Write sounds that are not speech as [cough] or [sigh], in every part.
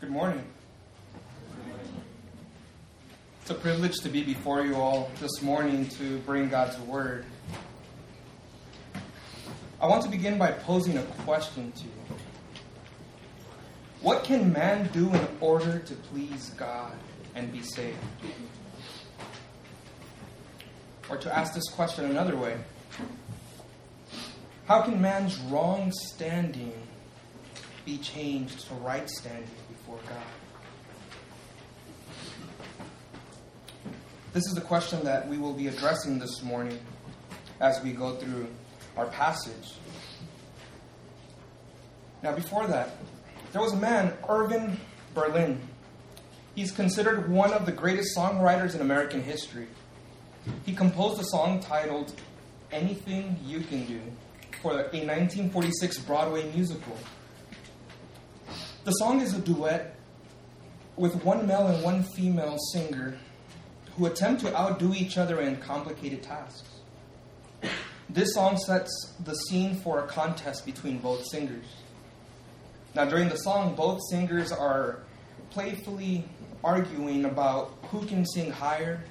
Good morning. It's a privilege to be before you all this morning to bring God's Word. I want to begin by posing a question to you. What can man do in order to please God and be saved? Or to ask this question another way How can man's wrong standing be changed to right standing before God? This is the question that we will be addressing this morning as we go through our passage. Now, before that, there was a man, Irving Berlin. He's considered one of the greatest songwriters in American history. He composed a song titled Anything You Can Do for a 1946 Broadway musical. The song is a duet with one male and one female singer who attempt to outdo each other in complicated tasks. This song sets the scene for a contest between both singers. Now, during the song, both singers are playfully arguing about who can sing higher,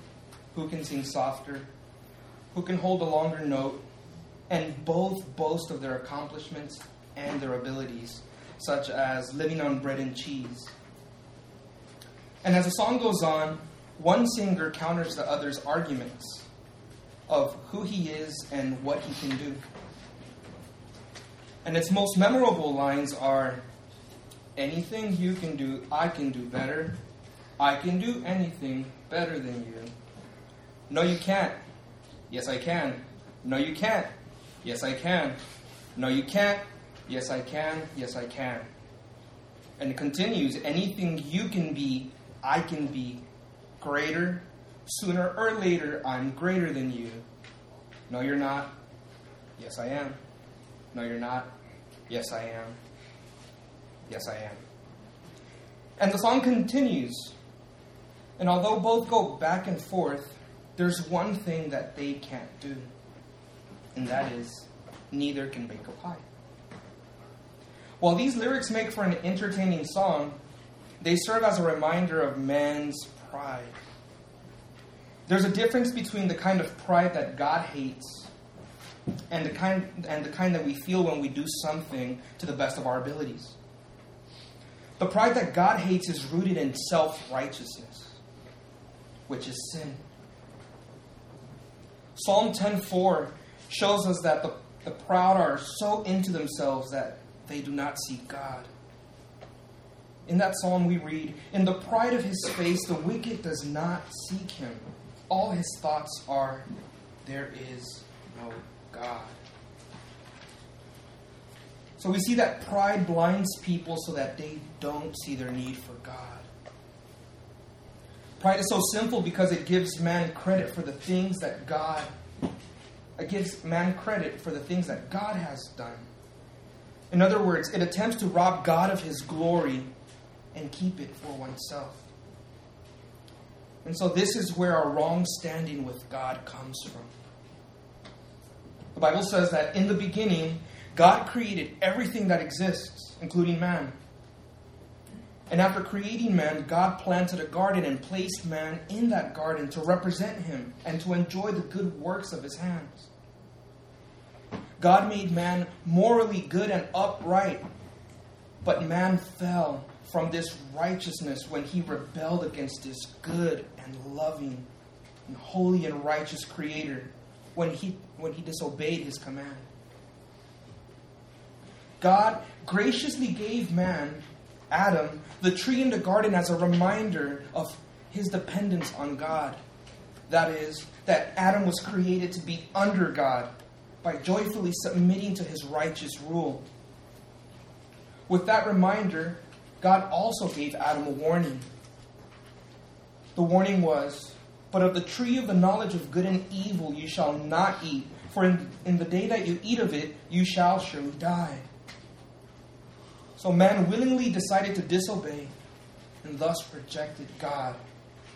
who can sing softer, who can hold a longer note, and both boast of their accomplishments and their abilities, such as living on bread and cheese. And as the song goes on, one singer counters the other's arguments of who he is and what he can do. And its most memorable lines are Anything you can do, I can do better. I can do anything better than you. No, you can't. Yes, I can. No, you can't. Yes, I can. No, you can't. Yes, I can. Yes, I can. And it continues anything you can be, I can be greater. Sooner or later, I'm greater than you. No, you're not. Yes, I am. No, you're not. Yes, I am. Yes, I am. And the song continues. And although both go back and forth, there's one thing that they can't do. And that is, neither can bake a pie. While these lyrics make for an entertaining song, they serve as a reminder of man's pride. There's a difference between the kind of pride that God hates and the kind and the kind that we feel when we do something to the best of our abilities. The pride that God hates is rooted in self-righteousness, which is sin. Psalm 10:4 shows us that the, the proud are so into themselves that they do not seek God. In that psalm, we read, In the pride of his face, the wicked does not seek him. All his thoughts are, There is no God. So we see that pride blinds people so that they don't see their need for God. Pride is so sinful because it gives man credit for the things that God it gives man credit for the things that God has done. In other words, it attempts to rob God of his glory and keep it for oneself. And so this is where our wrong standing with God comes from. The Bible says that in the beginning, God created everything that exists, including man. And after creating man, God planted a garden and placed man in that garden to represent him and to enjoy the good works of his hands. God made man morally good and upright, but man fell from this righteousness when he rebelled against his good and loving and holy and righteous creator when he when he disobeyed his command. God graciously gave man Adam the tree in the garden as a reminder of his dependence on God. That is, that Adam was created to be under God by joyfully submitting to his righteous rule. With that reminder, God also gave Adam a warning. The warning was, But of the tree of the knowledge of good and evil you shall not eat, for in, in the day that you eat of it, you shall surely die. So man willingly decided to disobey and thus rejected God,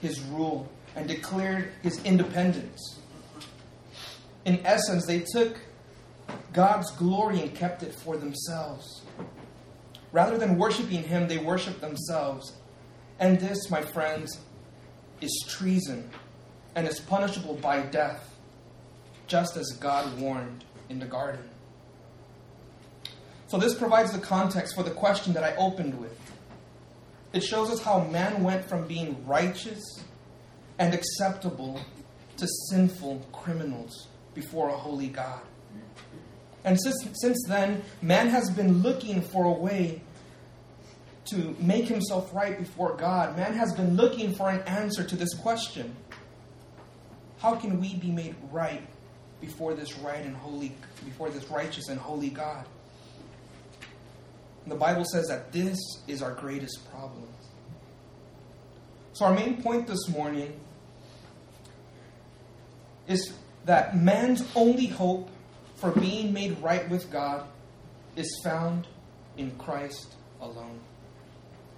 his rule, and declared his independence. In essence, they took God's glory and kept it for themselves. Rather than worshiping him, they worshiped themselves. And this, my friends, is treason and is punishable by death, just as God warned in the garden. So, this provides the context for the question that I opened with. It shows us how man went from being righteous and acceptable to sinful criminals before a holy God. And since, since then, man has been looking for a way to make himself right before God. Man has been looking for an answer to this question How can we be made right before this right and holy, before this righteous and holy God? The Bible says that this is our greatest problem. So, our main point this morning is that man's only hope for being made right with God is found in Christ alone.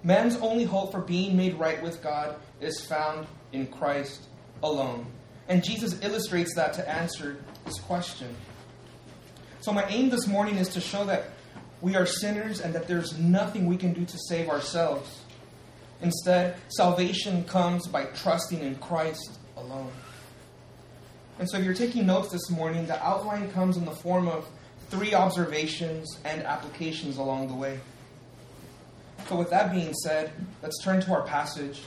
Man's only hope for being made right with God is found in Christ alone. And Jesus illustrates that to answer this question. So, my aim this morning is to show that we are sinners and that there's nothing we can do to save ourselves. Instead, salvation comes by trusting in Christ alone. And so, if you're taking notes this morning, the outline comes in the form of three observations and applications along the way. So, with that being said, let's turn to our passage.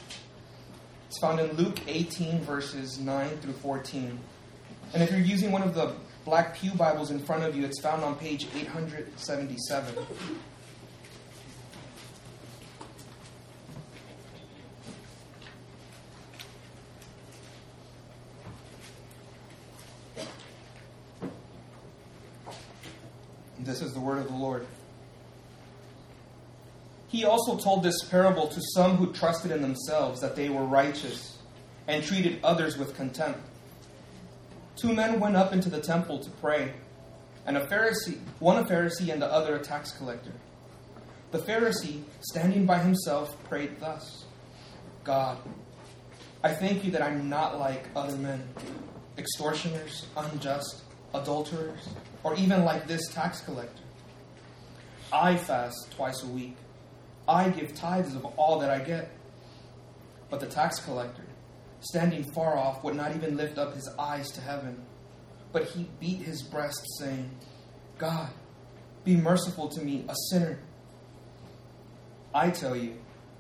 It's found in Luke 18, verses 9 through 14. And if you're using one of the Black Pew Bibles in front of you, it's found on page 877. This is the word of the Lord. He also told this parable to some who trusted in themselves that they were righteous and treated others with contempt. Two men went up into the temple to pray, and a Pharisee, one a Pharisee and the other a tax collector. The Pharisee, standing by himself, prayed thus God, I thank you that I'm not like other men, extortioners, unjust, adulterers or even like this tax collector. I fast twice a week. I give tithes of all that I get. But the tax collector, standing far off, would not even lift up his eyes to heaven, but he beat his breast, saying, God, be merciful to me, a sinner. I tell you,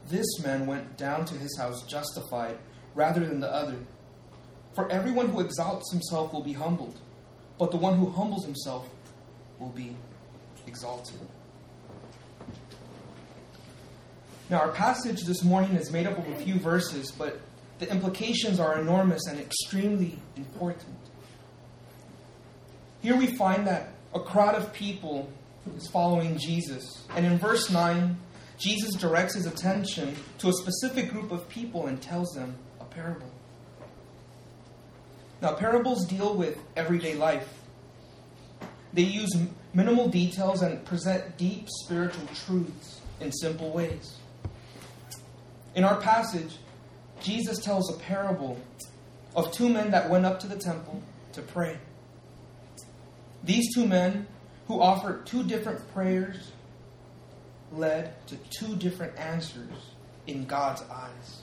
this man went down to his house justified rather than the other. For everyone who exalts himself will be humbled but the one who humbles himself will be exalted. Now, our passage this morning is made up of a few verses, but the implications are enormous and extremely important. Here we find that a crowd of people is following Jesus. And in verse 9, Jesus directs his attention to a specific group of people and tells them a parable. Now, parables deal with everyday life. They use minimal details and present deep spiritual truths in simple ways. In our passage, Jesus tells a parable of two men that went up to the temple to pray. These two men, who offered two different prayers, led to two different answers in God's eyes.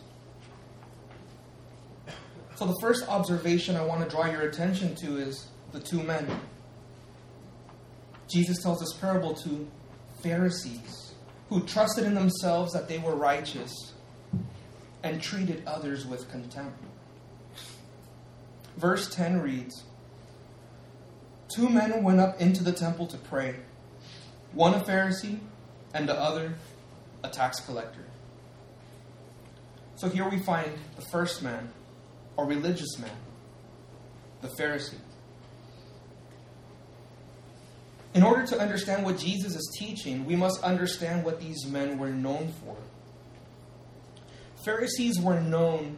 So, the first observation I want to draw your attention to is the two men. Jesus tells this parable to Pharisees who trusted in themselves that they were righteous and treated others with contempt. Verse 10 reads Two men went up into the temple to pray, one a Pharisee and the other a tax collector. So here we find the first man or religious man, the Pharisee. In order to understand what Jesus is teaching, we must understand what these men were known for. Pharisees were known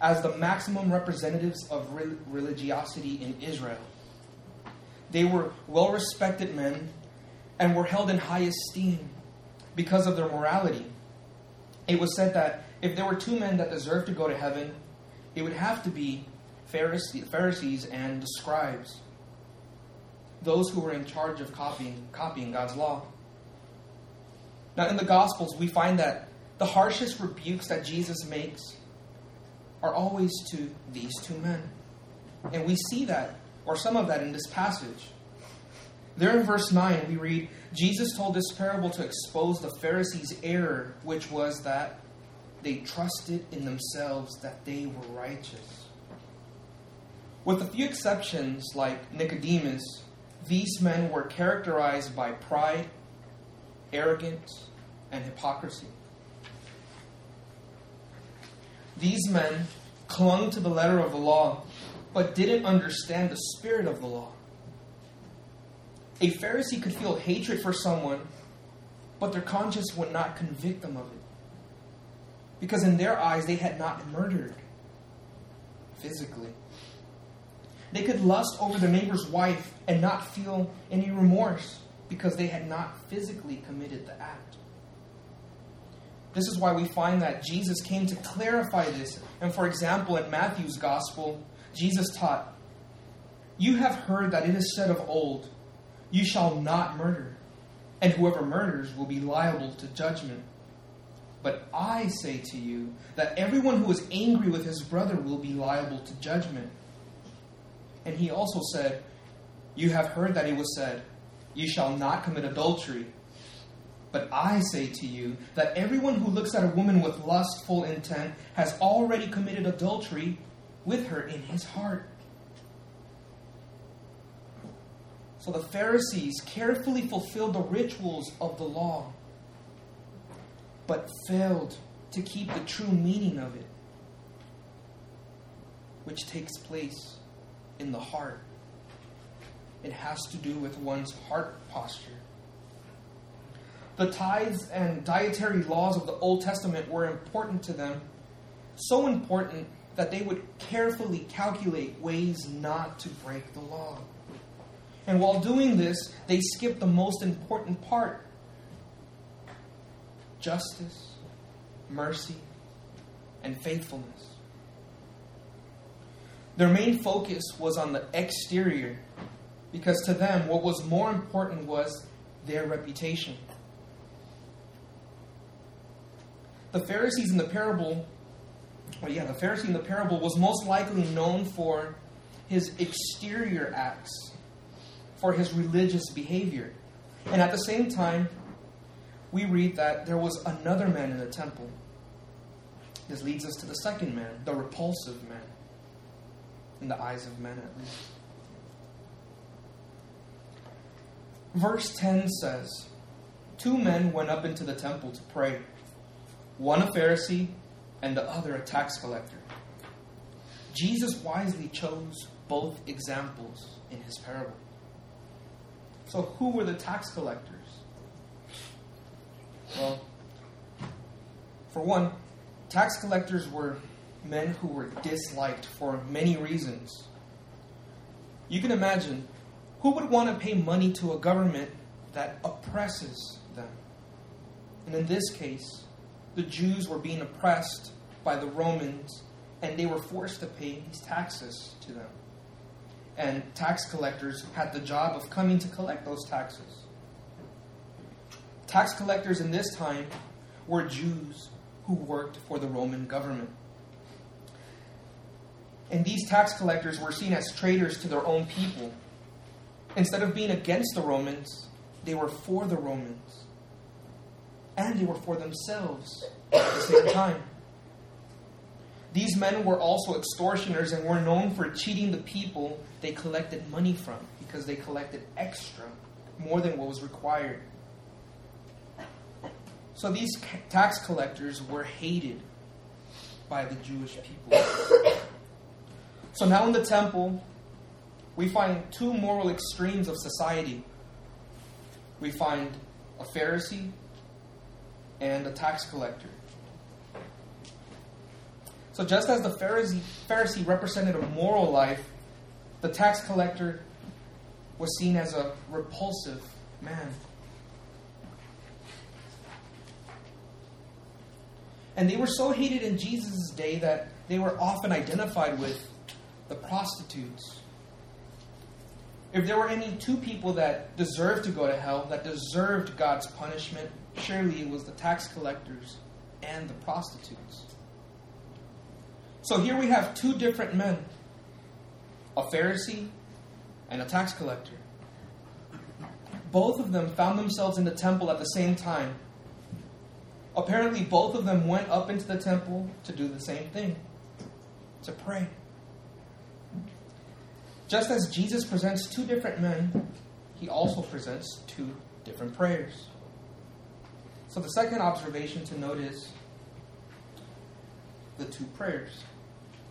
as the maximum representatives of religiosity in Israel. They were well respected men and were held in high esteem because of their morality. It was said that if there were two men that deserved to go to heaven, it would have to be Pharisees and scribes, those who were in charge of copying, copying God's law. Now, in the Gospels, we find that the harshest rebukes that Jesus makes are always to these two men. And we see that, or some of that, in this passage. There in verse 9, we read Jesus told this parable to expose the Pharisees' error, which was that they trusted in themselves that they were righteous. With a few exceptions, like Nicodemus, these men were characterized by pride, arrogance, and hypocrisy. These men clung to the letter of the law, but didn't understand the spirit of the law. A Pharisee could feel hatred for someone, but their conscience would not convict them of it. Because in their eyes, they had not murdered physically. They could lust over their neighbor's wife and not feel any remorse because they had not physically committed the act. This is why we find that Jesus came to clarify this. And for example, in Matthew's gospel, Jesus taught, You have heard that it is said of old, You shall not murder, and whoever murders will be liable to judgment. But I say to you that everyone who is angry with his brother will be liable to judgment. And he also said, You have heard that it was said, You shall not commit adultery. But I say to you that everyone who looks at a woman with lustful intent has already committed adultery with her in his heart. So the Pharisees carefully fulfilled the rituals of the law, but failed to keep the true meaning of it, which takes place in the heart. It has to do with one's heart posture. The tithes and dietary laws of the Old Testament were important to them, so important that they would carefully calculate ways not to break the law. And while doing this, they skipped the most important part justice, mercy, and faithfulness. Their main focus was on the exterior because to them, what was more important was their reputation. the Pharisees in the parable, well, yeah, the Pharisee in the parable was most likely known for his exterior acts, for his religious behavior. And at the same time, we read that there was another man in the temple. This leads us to the second man, the repulsive man, in the eyes of men at least. Verse 10 says, Two men went up into the temple to pray one a Pharisee and the other a tax collector. Jesus wisely chose both examples in his parable. So, who were the tax collectors? Well, for one, tax collectors were men who were disliked for many reasons. You can imagine who would want to pay money to a government that oppresses them? And in this case, the Jews were being oppressed by the Romans, and they were forced to pay these taxes to them. And tax collectors had the job of coming to collect those taxes. Tax collectors in this time were Jews who worked for the Roman government. And these tax collectors were seen as traitors to their own people. Instead of being against the Romans, they were for the Romans and they were for themselves at the same time. These men were also extortioners and were known for cheating the people they collected money from because they collected extra, more than what was required. So these tax collectors were hated by the Jewish people. So now in the temple, we find two moral extremes of society. We find a Pharisee and a tax collector. So, just as the Pharisee, Pharisee represented a moral life, the tax collector was seen as a repulsive man. And they were so hated in Jesus' day that they were often identified with the prostitutes. If there were any two people that deserved to go to hell, that deserved God's punishment, surely it was the tax collectors and the prostitutes. So here we have two different men a Pharisee and a tax collector. Both of them found themselves in the temple at the same time. Apparently, both of them went up into the temple to do the same thing to pray. Just as Jesus presents two different men, he also presents two different prayers. So, the second observation to note is the two prayers.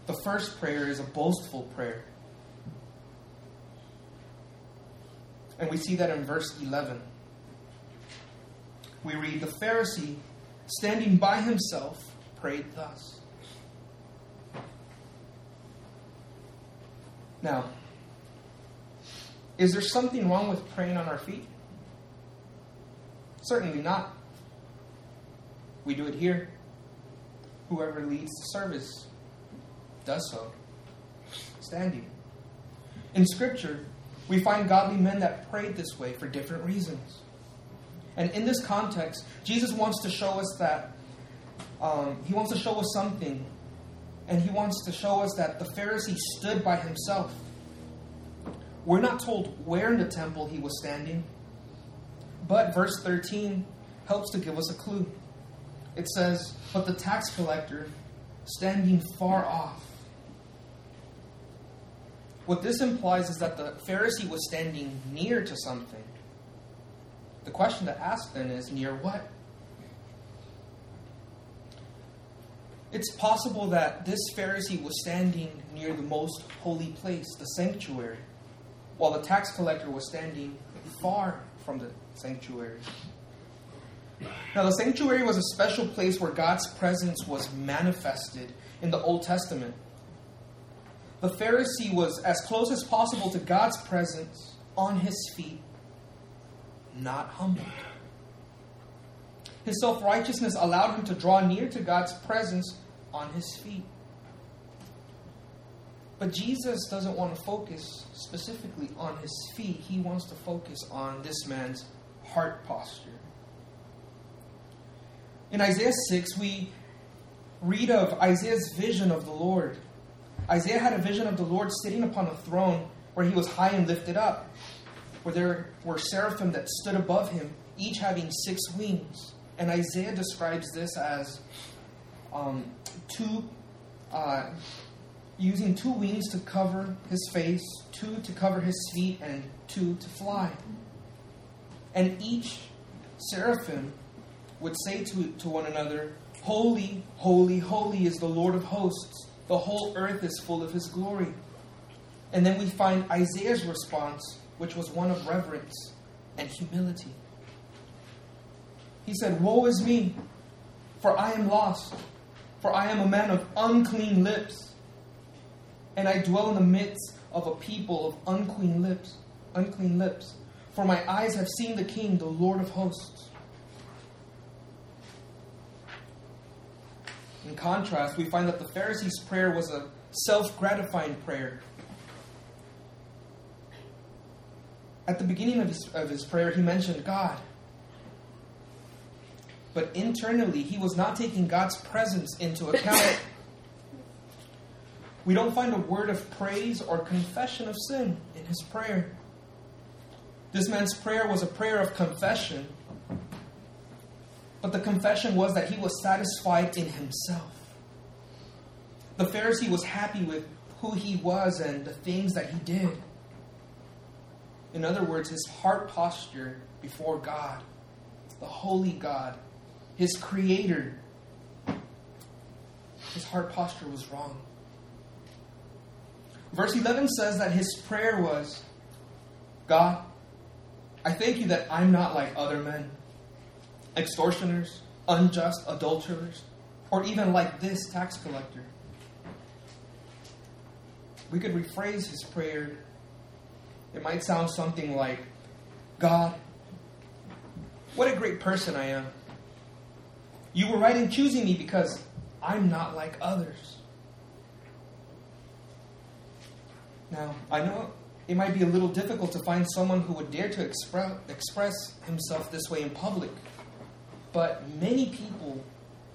The first prayer is a boastful prayer. And we see that in verse 11. We read, The Pharisee, standing by himself, prayed thus. Now, is there something wrong with praying on our feet? Certainly not. We do it here. Whoever leads the service does so, standing. In Scripture, we find godly men that prayed this way for different reasons. And in this context, Jesus wants to show us that, um, he wants to show us something. And he wants to show us that the Pharisee stood by himself. We're not told where in the temple he was standing, but verse 13 helps to give us a clue. It says, But the tax collector, standing far off, what this implies is that the Pharisee was standing near to something. The question to ask then is near what? It's possible that this Pharisee was standing near the most holy place, the sanctuary, while the tax collector was standing far from the sanctuary. Now, the sanctuary was a special place where God's presence was manifested in the Old Testament the Pharisee was as close as possible to God's presence on his feet, not humbled. His self righteousness allowed him to draw near to God's presence on his feet. But Jesus doesn't want to focus specifically on his feet, he wants to focus on this man's heart posture. In Isaiah 6, we read of Isaiah's vision of the Lord. Isaiah had a vision of the Lord sitting upon a throne where he was high and lifted up, where there were seraphim that stood above him, each having six wings. And Isaiah describes this as um, two, uh, using two wings to cover his face, two to cover his feet, and two to fly. And each seraphim would say to, to one another, Holy, holy, holy is the Lord of hosts. The whole earth is full of his glory. And then we find Isaiah's response, which was one of reverence and humility. He said, Woe is me, for I am lost, for I am a man of unclean lips, and I dwell in the midst of a people of unclean lips, unclean lips. For my eyes have seen the King, the Lord of hosts. In contrast, we find that the Pharisee's prayer was a self gratifying prayer. At the beginning of his, of his prayer, he mentioned God. But internally, he was not taking God's presence into account. we don't find a word of praise or confession of sin in his prayer. This man's prayer was a prayer of confession but the confession was that he was satisfied in himself. The Pharisee was happy with who he was and the things that he did. In other words, his heart posture before God, the holy God, his creator, his heart posture was wrong. Verse 11 says that his prayer was God, I thank you that I'm not like other men extortioners, unjust adulterers, or even like this tax collector. We could rephrase his prayer. It might sound something like God, what a great person I am. You were right in choosing me because I'm not like others. Now, I know it might be a little difficult to find someone who would dare to express, express himself this way in public. But many people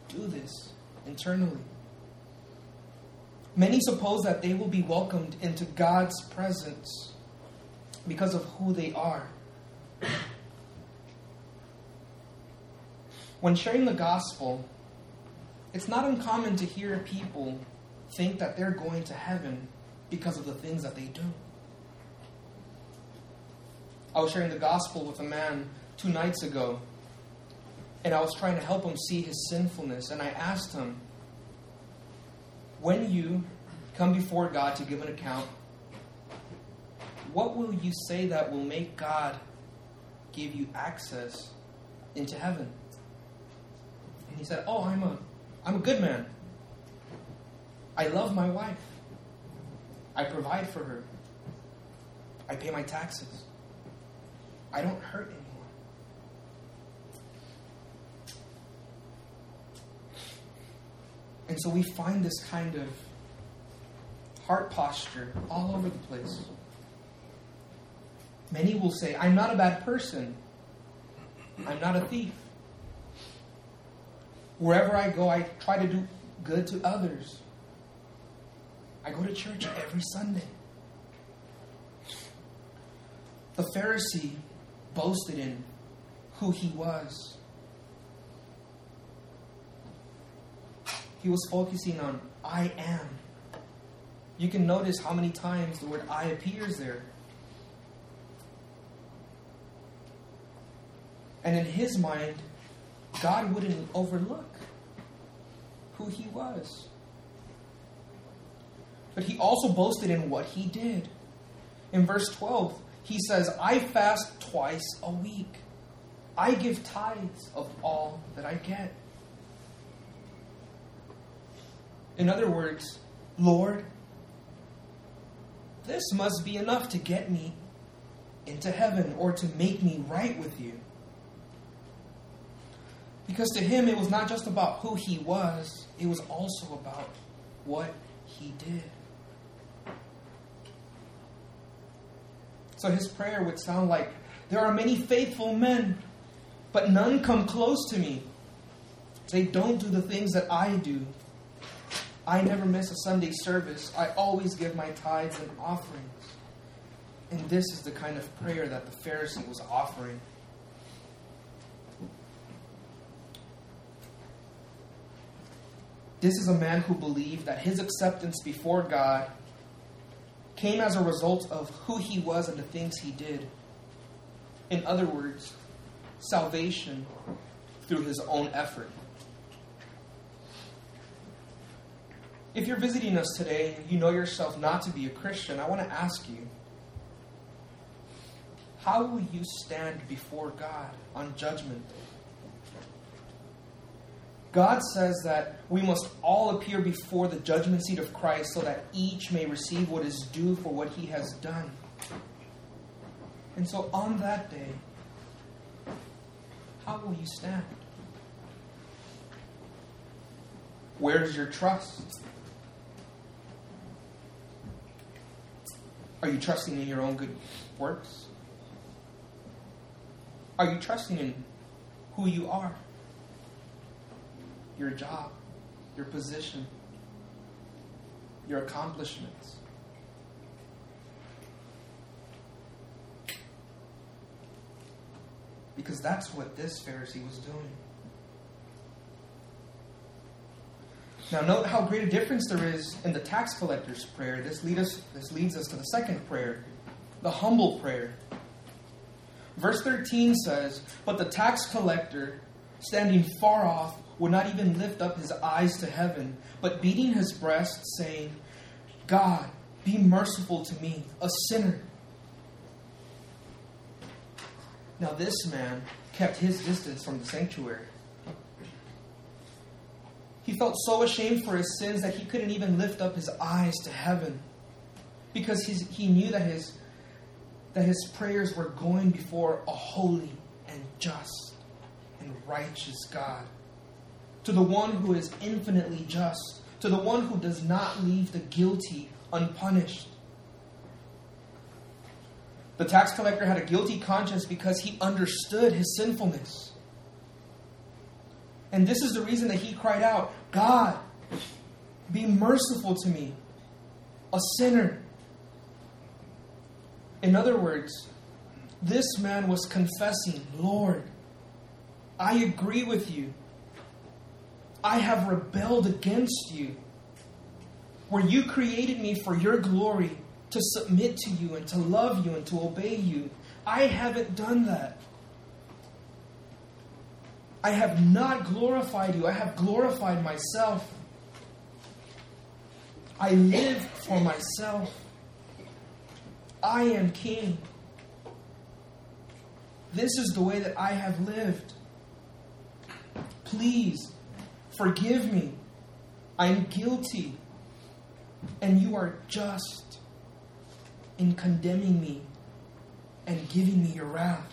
do this internally. Many suppose that they will be welcomed into God's presence because of who they are. When sharing the gospel, it's not uncommon to hear people think that they're going to heaven because of the things that they do. I was sharing the gospel with a man two nights ago, and I was trying to help him see his sinfulness, and I asked him, When you come before God to give an account, what will you say that will make God give you access into heaven? And he said, Oh, I'm a, I'm a good man. I love my wife. I provide for her. I pay my taxes. I don't hurt anyone. And so we find this kind of heart posture all over the place. Many will say, I'm not a bad person. I'm not a thief. Wherever I go, I try to do good to others. I go to church every Sunday. The Pharisee boasted in who he was. He was focusing on I am. You can notice how many times the word I appears there. And in his mind, God wouldn't overlook who he was. But he also boasted in what he did. In verse 12, he says, I fast twice a week. I give tithes of all that I get. In other words, Lord, this must be enough to get me into heaven or to make me right with you. Because to him, it was not just about who he was, it was also about what he did. So his prayer would sound like There are many faithful men, but none come close to me. They don't do the things that I do. I never miss a Sunday service. I always give my tithes and offerings. And this is the kind of prayer that the Pharisee was offering. This is a man who believed that his acceptance before God came as a result of who he was and the things he did. In other words, salvation through his own effort. If you're visiting us today and you know yourself not to be a Christian, I want to ask you how will you stand before God on Judgment Day? God says that we must all appear before the judgment seat of Christ so that each may receive what is due for what he has done. And so on that day, how will you stand? Where's your trust? Are you trusting in your own good works? Are you trusting in who you are? Your job, your position, your accomplishments. Because that's what this Pharisee was doing. Now, note how great a difference there is in the tax collector's prayer. This, lead us, this leads us to the second prayer, the humble prayer. Verse 13 says, But the tax collector, standing far off, would not even lift up his eyes to heaven, but beating his breast, saying, God, be merciful to me, a sinner. Now, this man kept his distance from the sanctuary. He felt so ashamed for his sins that he couldn't even lift up his eyes to heaven because he knew that his, that his prayers were going before a holy and just and righteous God to the one who is infinitely just, to the one who does not leave the guilty unpunished. The tax collector had a guilty conscience because he understood his sinfulness. And this is the reason that he cried out, God, be merciful to me, a sinner. In other words, this man was confessing, Lord, I agree with you. I have rebelled against you. Where you created me for your glory, to submit to you and to love you and to obey you. I haven't done that. I have not glorified you. I have glorified myself. I live for myself. I am king. This is the way that I have lived. Please forgive me. I'm guilty. And you are just in condemning me and giving me your wrath.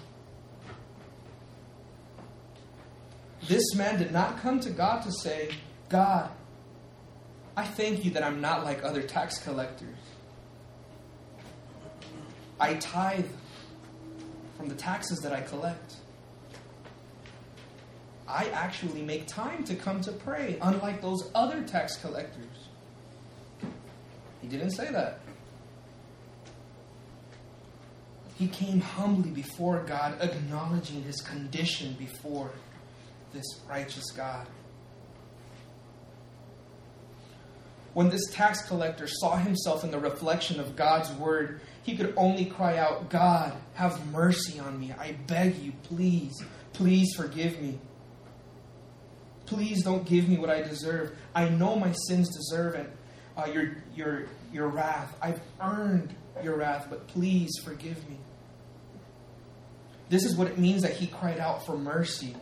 This man did not come to God to say, God, I thank you that I'm not like other tax collectors. I tithe from the taxes that I collect. I actually make time to come to pray, unlike those other tax collectors. He didn't say that. He came humbly before God, acknowledging his condition before this righteous God. When this tax collector saw himself in the reflection of God's word, he could only cry out, God, have mercy on me. I beg you, please, please forgive me. Please don't give me what I deserve. I know my sins deserve it. Uh, your, your, your wrath. I've earned your wrath, but please forgive me. This is what it means that he cried out for mercy.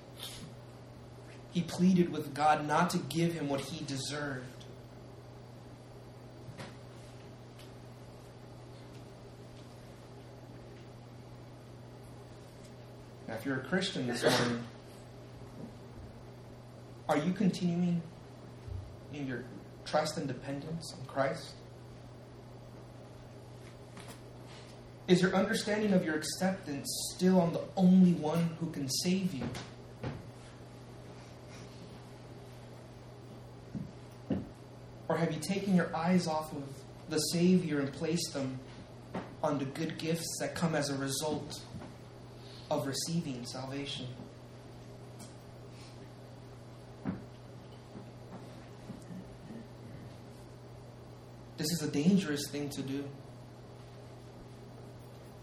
He pleaded with God not to give him what he deserved. Now, if you're a Christian this morning, are you continuing in your trust and dependence on Christ? Is your understanding of your acceptance still on the only one who can save you? Or have you taken your eyes off of the Savior and placed them on the good gifts that come as a result of receiving salvation? This is a dangerous thing to do.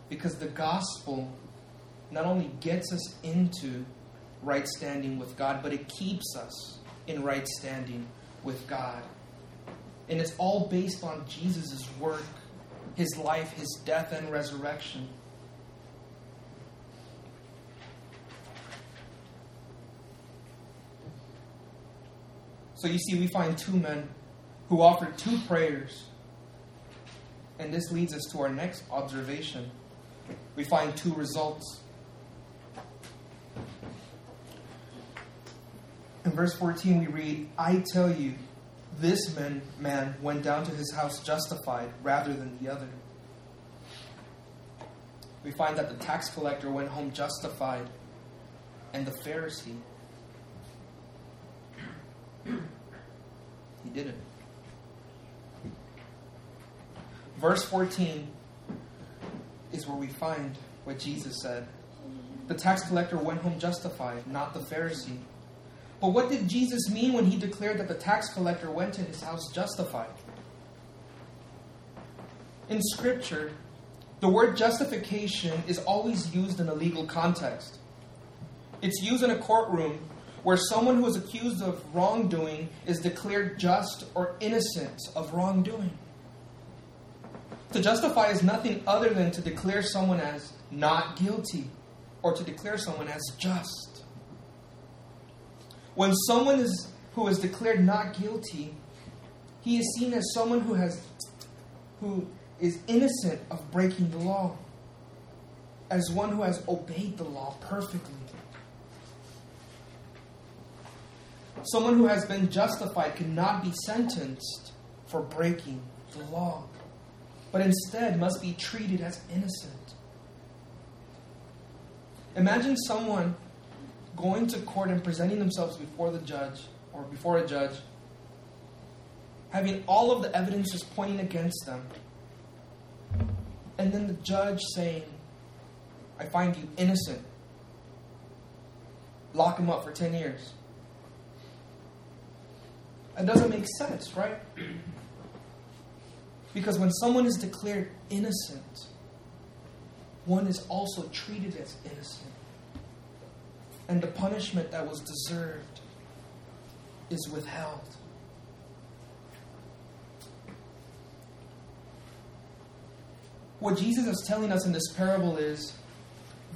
Because the gospel not only gets us into right standing with God, but it keeps us in right standing with God. And it's all based on Jesus' work, his life, his death, and resurrection. So you see, we find two men who offered two prayers. And this leads us to our next observation. We find two results. In verse 14, we read, I tell you, this man, man went down to his house justified rather than the other. We find that the tax collector went home justified, and the Pharisee, [clears throat] he didn't. Verse 14 is where we find what Jesus said. The tax collector went home justified, not the Pharisee. But what did Jesus mean when he declared that the tax collector went to his house justified? In Scripture, the word justification is always used in a legal context. It's used in a courtroom where someone who is accused of wrongdoing is declared just or innocent of wrongdoing. To justify is nothing other than to declare someone as not guilty or to declare someone as just. When someone is who is declared not guilty, he is seen as someone who has who is innocent of breaking the law, as one who has obeyed the law perfectly. Someone who has been justified cannot be sentenced for breaking the law, but instead must be treated as innocent. Imagine someone going to court and presenting themselves before the judge or before a judge, having all of the evidences pointing against them, and then the judge saying, I find you innocent. Lock him up for 10 years. That doesn't make sense, right? Because when someone is declared innocent, one is also treated as innocent. And the punishment that was deserved is withheld. What Jesus is telling us in this parable is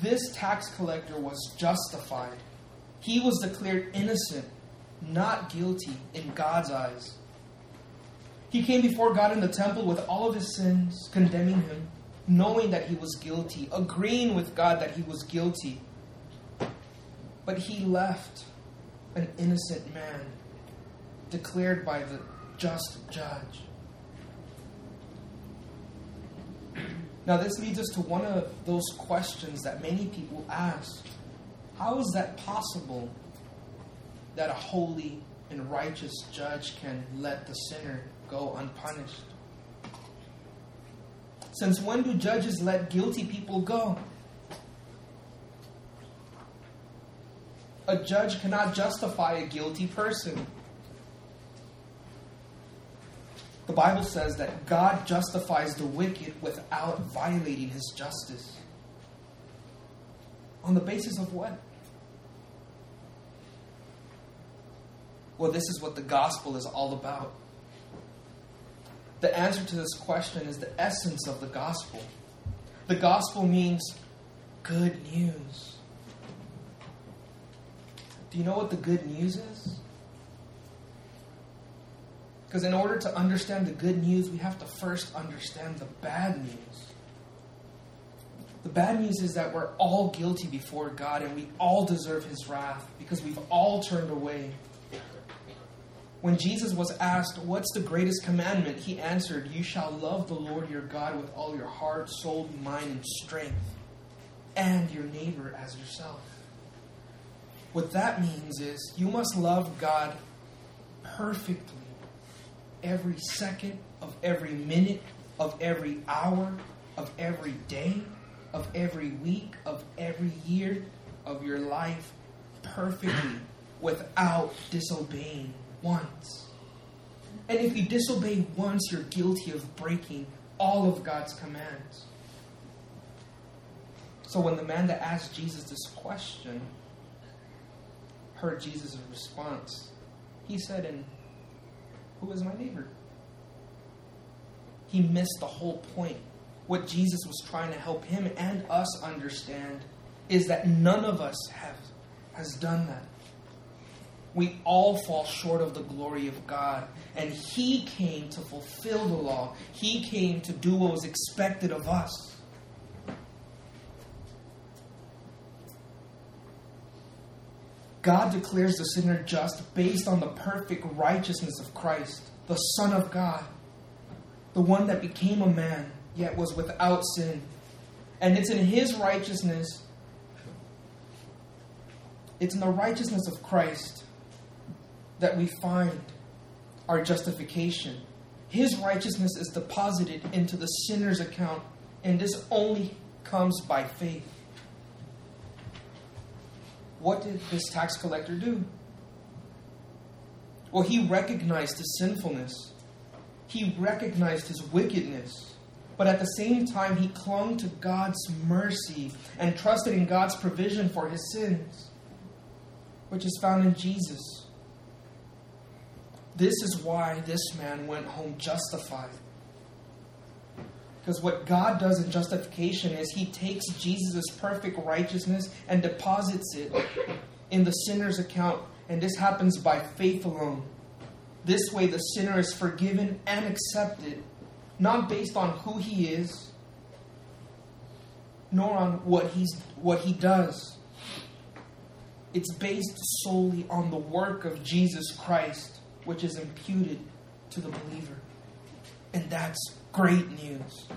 this tax collector was justified. He was declared innocent, not guilty in God's eyes. He came before God in the temple with all of his sins, condemning him, knowing that he was guilty, agreeing with God that he was guilty. But he left an innocent man, declared by the just judge. Now, this leads us to one of those questions that many people ask How is that possible that a holy and righteous judge can let the sinner go unpunished? Since when do judges let guilty people go? A judge cannot justify a guilty person. The Bible says that God justifies the wicked without violating his justice. On the basis of what? Well, this is what the gospel is all about. The answer to this question is the essence of the gospel. The gospel means good news. Do you know what the good news is? Because in order to understand the good news, we have to first understand the bad news. The bad news is that we're all guilty before God and we all deserve His wrath because we've all turned away. When Jesus was asked, What's the greatest commandment? he answered, You shall love the Lord your God with all your heart, soul, mind, and strength, and your neighbor as yourself. What that means is you must love God perfectly every second of every minute of every hour of every day of every week of every year of your life perfectly without disobeying once. And if you disobey once, you're guilty of breaking all of God's commands. So when the man that asked Jesus this question heard Jesus' response, he said, And who is my neighbor? He missed the whole point. What Jesus was trying to help him and us understand is that none of us have has done that. We all fall short of the glory of God. And He came to fulfill the law, He came to do what was expected of us. God declares the sinner just based on the perfect righteousness of Christ, the Son of God, the one that became a man, yet was without sin. And it's in His righteousness, it's in the righteousness of Christ that we find our justification. His righteousness is deposited into the sinner's account, and this only comes by faith. What did this tax collector do? Well, he recognized his sinfulness, he recognized his wickedness, but at the same time, he clung to God's mercy and trusted in God's provision for his sins, which is found in Jesus. This is why this man went home justified. Because what God does in justification is He takes Jesus' perfect righteousness and deposits it in the sinner's account. And this happens by faith alone. This way, the sinner is forgiven and accepted, not based on who he is, nor on what, he's, what he does. It's based solely on the work of Jesus Christ which is imputed to the believer. And that's great news.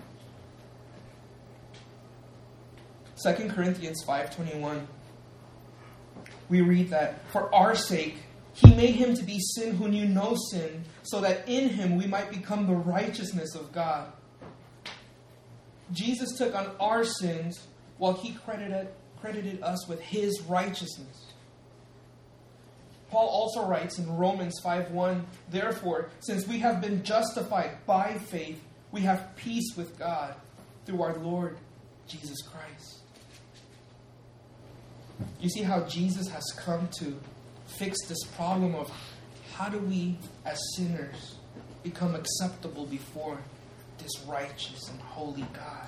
2 Corinthians 5:21 we read that for our sake, he made him to be sin who knew no sin, so that in him we might become the righteousness of God. Jesus took on our sins while he credited, credited us with his righteousness. Paul also writes in Romans 5:1, therefore, since we have been justified by faith, we have peace with God through our Lord Jesus Christ. You see how Jesus has come to fix this problem of how do we, as sinners, become acceptable before this righteous and holy God?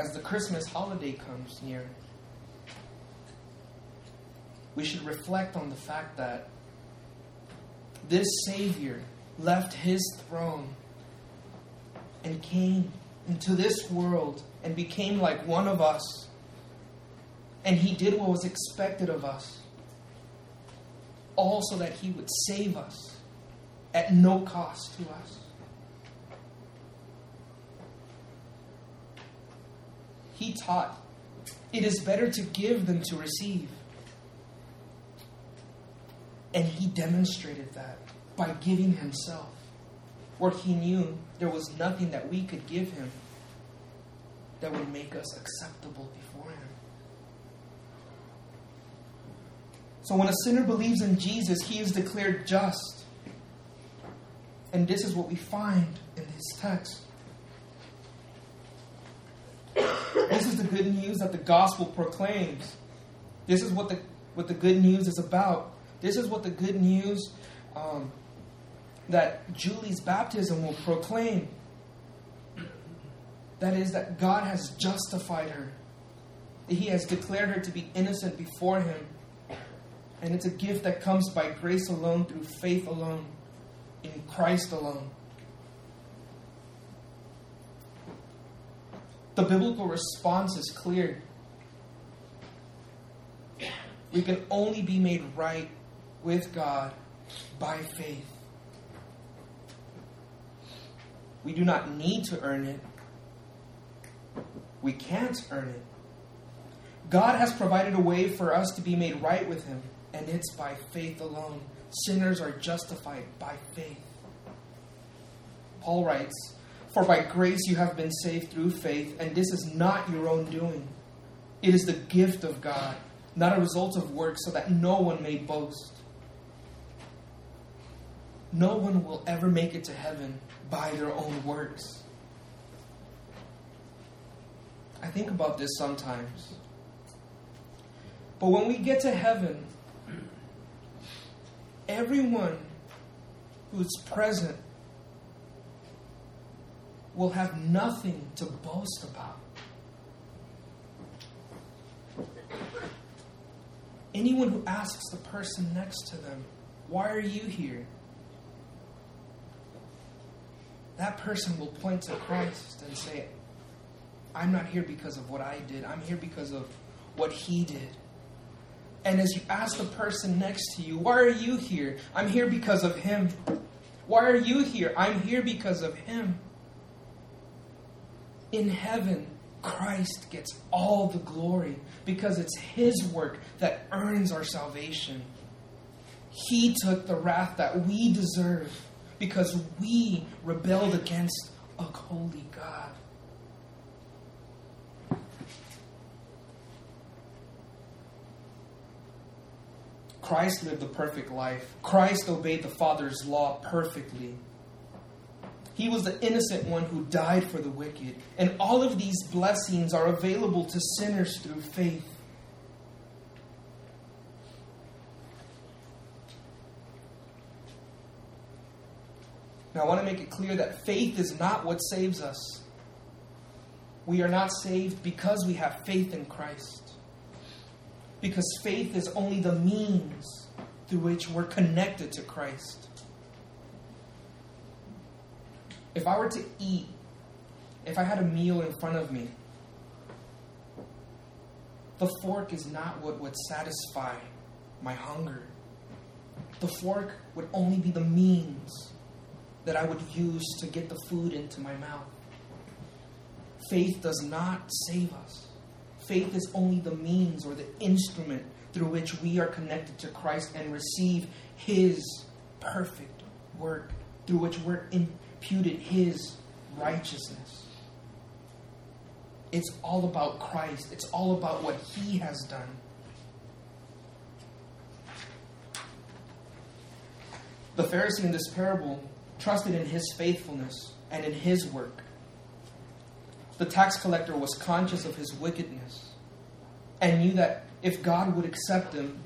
As the Christmas holiday comes near, we should reflect on the fact that this Savior left his throne and came into this world and became like one of us. And he did what was expected of us. All so that he would save us at no cost to us. He taught it is better to give than to receive. And he demonstrated that by giving himself, where he knew there was nothing that we could give him that would make us acceptable before him. So when a sinner believes in Jesus, he is declared just. And this is what we find in this text. This is the good news that the gospel proclaims. This is what the, what the good news is about. This is what the good news um, that Julie's baptism will proclaim. That is, that God has justified her, that He has declared her to be innocent before Him. And it's a gift that comes by grace alone, through faith alone, in Christ alone. The biblical response is clear. We can only be made right with God by faith. We do not need to earn it. We can't earn it. God has provided a way for us to be made right with Him, and it's by faith alone. Sinners are justified by faith. Paul writes, For by grace you have been saved through faith, and this is not your own doing. It is the gift of God, not a result of works, so that no one may boast. No one will ever make it to heaven by their own works. I think about this sometimes. But when we get to heaven, everyone who's present will have nothing to boast about. Anyone who asks the person next to them, Why are you here? that person will point to Christ and say, I'm not here because of what I did, I'm here because of what He did. And as you ask the person next to you, Why are you here? I'm here because of Him. Why are you here? I'm here because of Him. In heaven, Christ gets all the glory because it's His work that earns our salvation. He took the wrath that we deserve because we rebelled against a holy God. Christ lived a perfect life. Christ obeyed the Father's law perfectly. He was the innocent one who died for the wicked. And all of these blessings are available to sinners through faith. Now, I want to make it clear that faith is not what saves us. We are not saved because we have faith in Christ. Because faith is only the means through which we're connected to Christ. If I were to eat, if I had a meal in front of me, the fork is not what would satisfy my hunger. The fork would only be the means that I would use to get the food into my mouth. faith does not save us. Faith is only the means or the instrument through which we are connected to Christ and receive His perfect work, through which we're imputed His righteousness. It's all about Christ, it's all about what He has done. The Pharisee in this parable trusted in his faithfulness and in his work. The tax collector was conscious of his wickedness and knew that if God would accept him,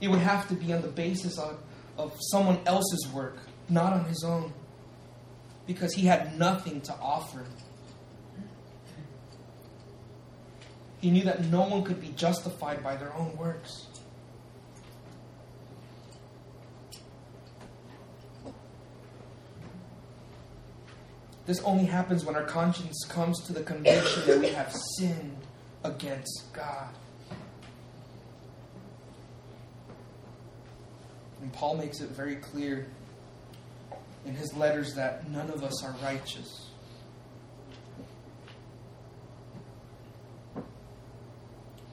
it would have to be on the basis of, of someone else's work, not on his own, because he had nothing to offer. He knew that no one could be justified by their own works. This only happens when our conscience comes to the conviction that we have sinned against God. And Paul makes it very clear in his letters that none of us are righteous.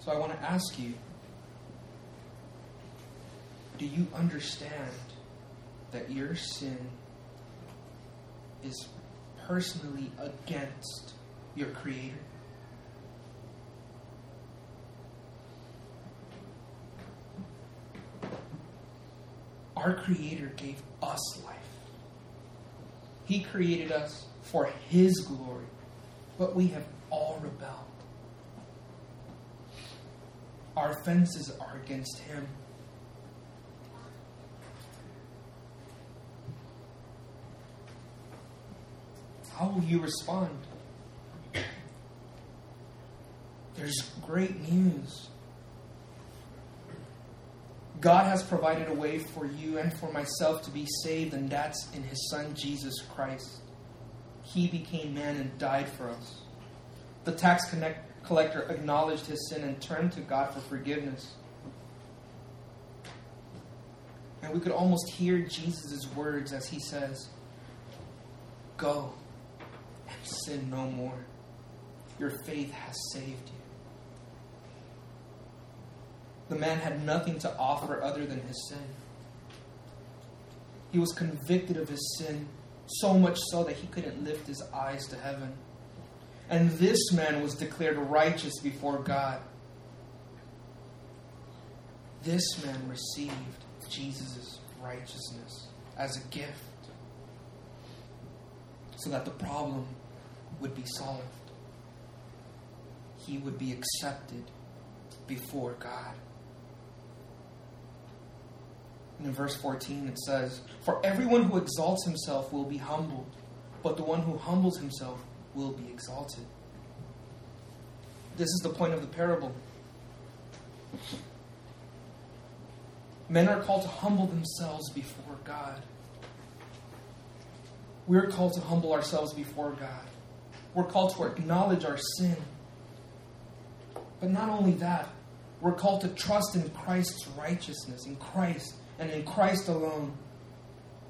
So I want to ask you do you understand that your sin is personally against your Creator? Our Creator gave us life. He created us for His glory, but we have all rebelled. Our offenses are against Him. How will you respond? There's great news. God has provided a way for you and for myself to be saved, and that's in His Son, Jesus Christ. He became man and died for us. The tax collector acknowledged his sin and turned to God for forgiveness. And we could almost hear Jesus' words as he says, Go and sin no more. Your faith has saved you. The man had nothing to offer other than his sin. He was convicted of his sin, so much so that he couldn't lift his eyes to heaven. And this man was declared righteous before God. This man received Jesus' righteousness as a gift so that the problem would be solved. He would be accepted before God. And in verse 14 it says, For everyone who exalts himself will be humbled, but the one who humbles himself will be exalted. This is the point of the parable. Men are called to humble themselves before God. We're called to humble ourselves before God. We're called to acknowledge our sin. But not only that, we're called to trust in Christ's righteousness, in Christ, and in Christ alone.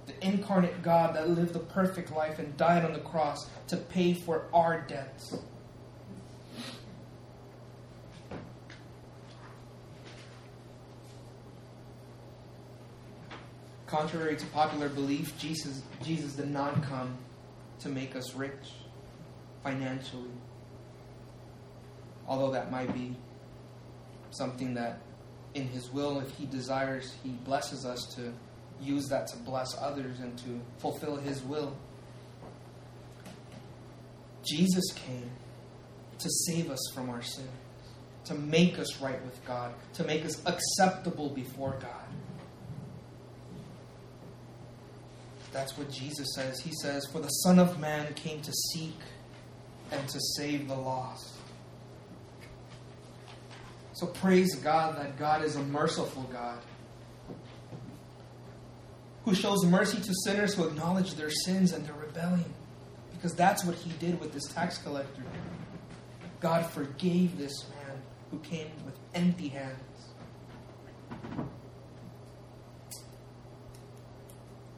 The incarnate God that lived a perfect life and died on the cross to pay for our debts. Contrary to popular belief, Jesus, Jesus did not come to make us rich financially. Although that might be something that, in His will, if He desires, He blesses us to use that to bless others and to fulfill His will. Jesus came to save us from our sin, to make us right with God, to make us acceptable before God. That's what Jesus says. He says, For the Son of Man came to seek and to save the lost. So praise God that God is a merciful God who shows mercy to sinners who acknowledge their sins and their rebellion. Because that's what he did with this tax collector. God forgave this man who came with empty hands.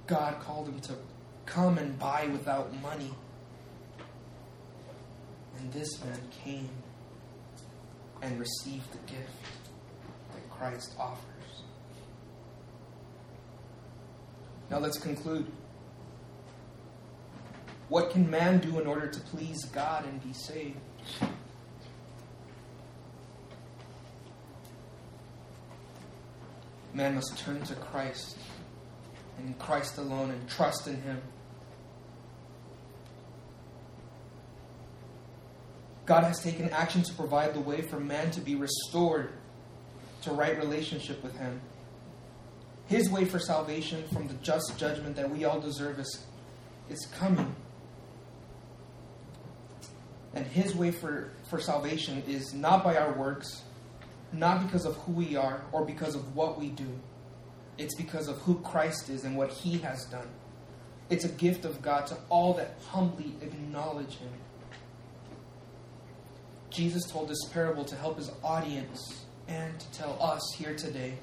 God called him to come and buy without money. And this man came and receive the gift that Christ offers. Now let's conclude. What can man do in order to please God and be saved? Man must turn to Christ and Christ alone and trust in Him. God has taken action to provide the way for man to be restored to right relationship with Him. His way for salvation from the just judgment that we all deserve is, is coming. And His way for, for salvation is not by our works, not because of who we are or because of what we do. It's because of who Christ is and what He has done. It's a gift of God to all that humbly acknowledge Him. Jesus told this parable to help His audience and to tell us here today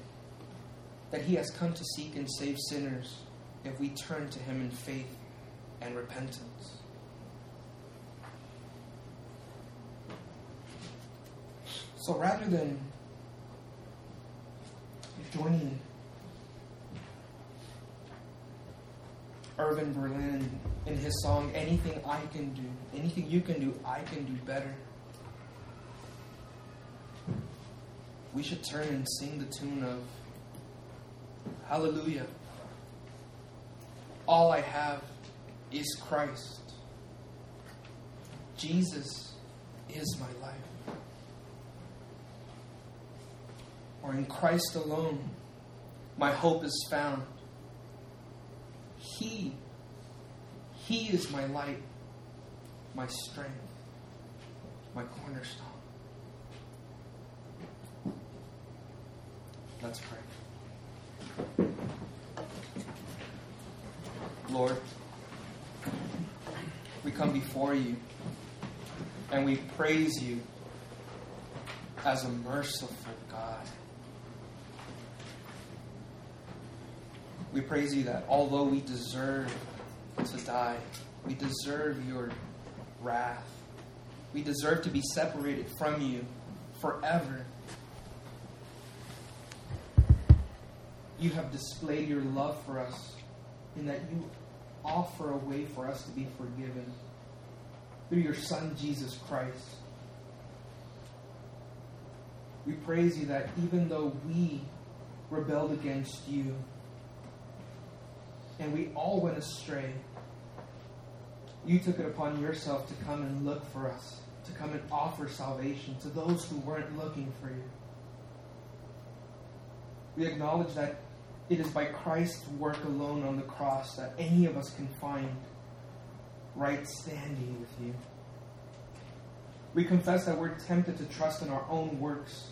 that He has come to seek and save sinners if we turn to Him in faith and repentance. So rather than joining Irving Berlin in his song, Anything I Can Do, anything you can do, I can do better. We should turn and sing the tune of Hallelujah. All I have is Christ. Jesus is my life. Or in Christ alone, my hope is found. He, He is my light, my strength, my cornerstone. Let's pray. Lord, we come before you and we praise you as a merciful God. We praise you that although we deserve to die, we deserve your wrath, we deserve to be separated from you forever. You have displayed your love for us in that you offer a way for us to be forgiven through your Son, Jesus Christ. We praise you that even though we rebelled against you and we all went astray, you took it upon yourself to come and look for us, to come and offer salvation to those who weren't looking for you. We acknowledge that it is by Christ's work alone on the cross that any of us can find right standing with you. We confess that we're tempted to trust in our own works,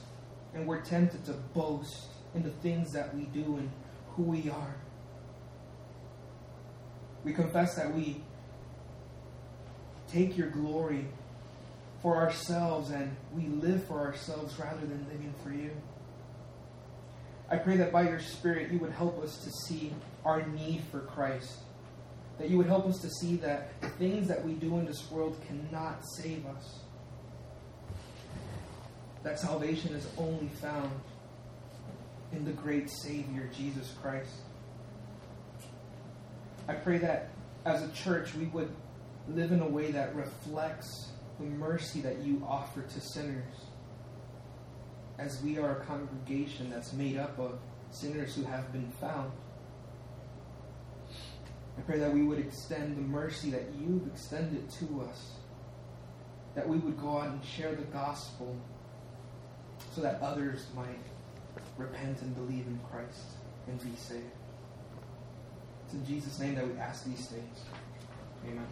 and we're tempted to boast in the things that we do and who we are. We confess that we take your glory for ourselves and we live for ourselves rather than living for you. I pray that by your Spirit you would help us to see our need for Christ. That you would help us to see that the things that we do in this world cannot save us. That salvation is only found in the great Savior, Jesus Christ. I pray that as a church we would live in a way that reflects the mercy that you offer to sinners as we are a congregation that's made up of sinners who have been found. I pray that we would extend the mercy that you've extended to us, that we would go out and share the gospel so that others might repent and believe in Christ and be saved. It's in Jesus' name that we ask these things. Amen.